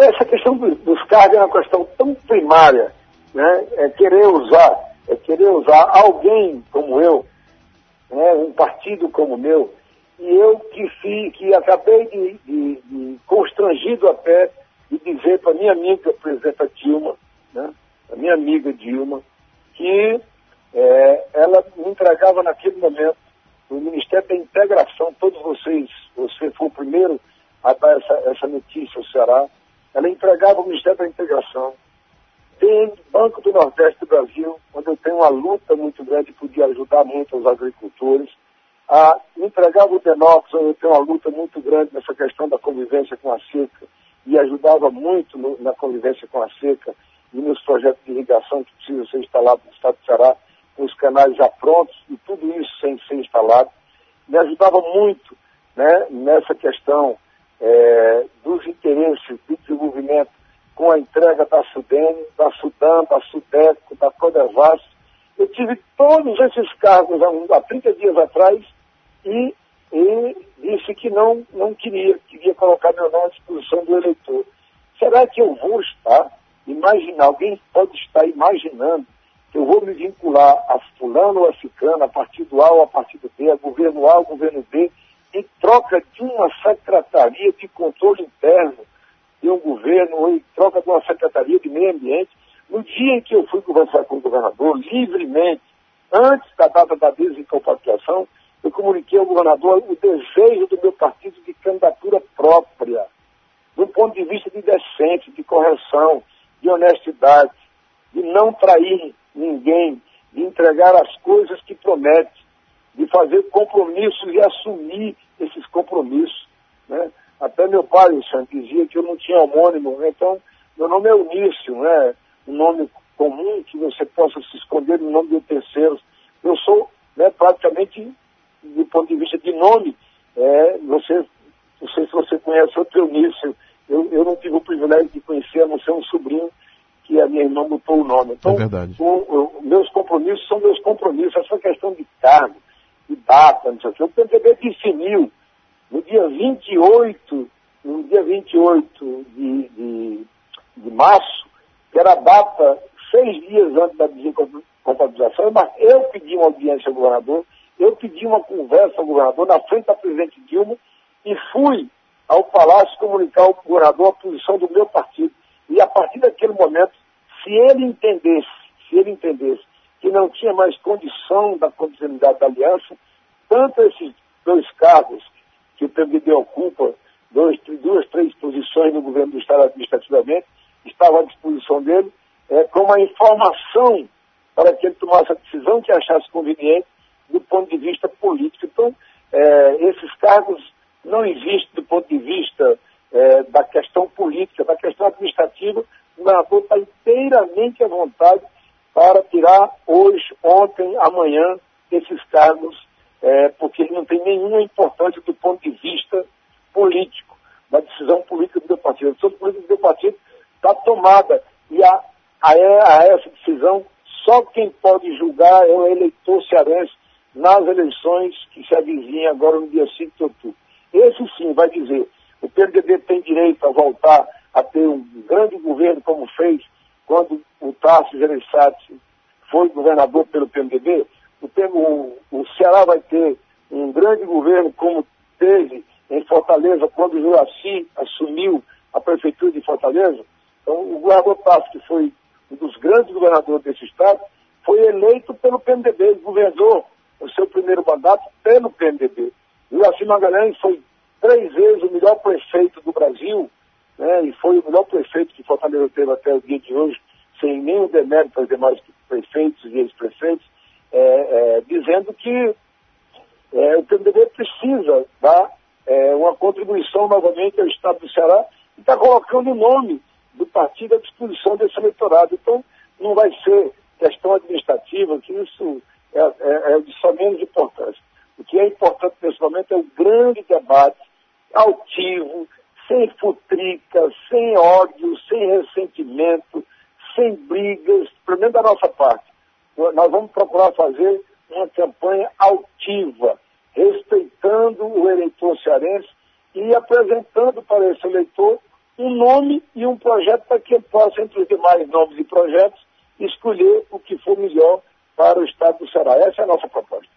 essa questão dos cargos é uma questão tão primária, né? É querer usar, é querer usar alguém como eu, né? um partido como o meu, e eu que, fi, que acabei de, de, de constrangido até de dizer para minha amiga presidenta Dilma, né? a minha amiga Dilma, que é, ela me entregava naquele momento o Ministério da Integração, todos vocês, você foi o primeiro a dar essa, essa notícia ao Ceará, ela entregava o Ministério da Integração. Tem Banco do Nordeste do Brasil, onde eu tenho uma luta muito grande, podia ajudar muito os agricultores. Ah, entregava o Denox, onde eu tenho uma luta muito grande nessa questão da convivência com a seca, e ajudava muito no, na convivência com a seca e nos projetos de irrigação que precisam ser instalados no Estado do Ceará, com os canais já prontos e tudo isso sem ser instalado. Me ajudava muito né, nessa questão é, dos interesses de desenvolvimento com a entrega da Sudene, da Sudeco, da Codevas. Eu tive todos esses cargos há 30 dias atrás e, e disse que não, não queria, queria colocar meu nome à disposição do eleitor. Será que eu vou estar, imaginar, alguém pode estar imaginando que eu vou me vincular a fulano ou a ciclano, a partido A ou a partido B, a governo A ou governo B, em troca de uma secretaria de controle interno de um governo, ou em troca de uma secretaria de meio ambiente, no dia em que eu fui conversar com o governador, livremente, antes da data da desincompatibilização, eu comuniquei ao governador o desejo do meu partido de candidatura própria, do ponto de vista de decência, de correção, de honestidade, de não trair ninguém, de entregar as coisas que promete, de fazer compromissos e assumir esses compromissos. Né? Até meu pai, o Santo, dizia que eu não tinha homônimo, né? então meu nome é Unício, né? Um nome comum que você possa se esconder no nome de terceiros. Eu sou né, praticamente, do ponto de vista de nome, é, você, não sei se você conhece outro Eunício, eu, eu não tive o privilégio de conhecer, a não ser um sobrinho que a minha irmã botou o nome. Então, é verdade. O, o, meus compromissos são meus compromissos, essa questão de cargo, de data, não sei o que. O PMDB definiu no dia 28, no dia 28 de, de, de março, que era a data seis dias antes da desincompatibilização, mas eu pedi uma audiência ao governador, eu pedi uma conversa ao governador na frente da presidente Dilma e fui ao Palácio comunicar ao governador a posição do meu partido. E a partir daquele momento, se ele entendesse, se ele entendesse que não tinha mais condição da continuidade da aliança, tanto esses dois cargos que o PMDB ocupa, dois, duas, três posições no governo do Estado administrativamente, estava à disposição dele, é, como a informação para que ele tomasse a decisão que achasse conveniente do ponto de vista político. Então, é, esses cargos não existem do ponto de vista é, da questão política, da questão administrativa, o governador está inteiramente à vontade para tirar hoje, ontem, amanhã, esses cargos, é, porque ele não tem nenhuma importância do ponto de vista político, da decisão política do meu partido. A decisão política do meu partido está tomada e a, a, a, essa decisão só quem pode julgar é o eleitor cearense nas eleições que se avizinham agora no dia 5 de outubro. Esse sim vai dizer, o PMDB tem direito a voltar a ter um grande governo como fez quando o Tarso Gereissati foi governador pelo PMDB, o, o, o Ceará vai ter um grande governo como teve em Fortaleza quando o Juraci assumiu a prefeitura de Fortaleza. Então, o governador Tarso, que foi um dos grandes governadores desse estado, foi eleito pelo PMDB, governou o seu primeiro mandato pelo PMDB. Juraci Magalhães foi três vezes o melhor prefeito do Brasil, né, e foi o melhor prefeito que Fortaleza teve até o dia de hoje, sem nenhum demérito aos demais prefeitos e ex-prefeitos, é, é, dizendo que é, o PMDB precisa dar é, uma contribuição novamente ao Estado do Ceará e está colocando o nome partido à disposição desse eleitorado. Então, não vai ser questão administrativa, que isso é, é, é de só menos importância. O que é importante nesse momento é o grande debate altivo, sem futrica, sem ódio, sem ressentimento, sem brigas, pelo menos da nossa parte. Nós vamos procurar fazer uma campanha altiva, respeitando o eleitor cearense e apresentando para esse eleitor um nome e um projeto para que ele possa, entre os demais nomes e projetos, escolher o que for melhor para o Estado do Ceará. Essa é a nossa proposta.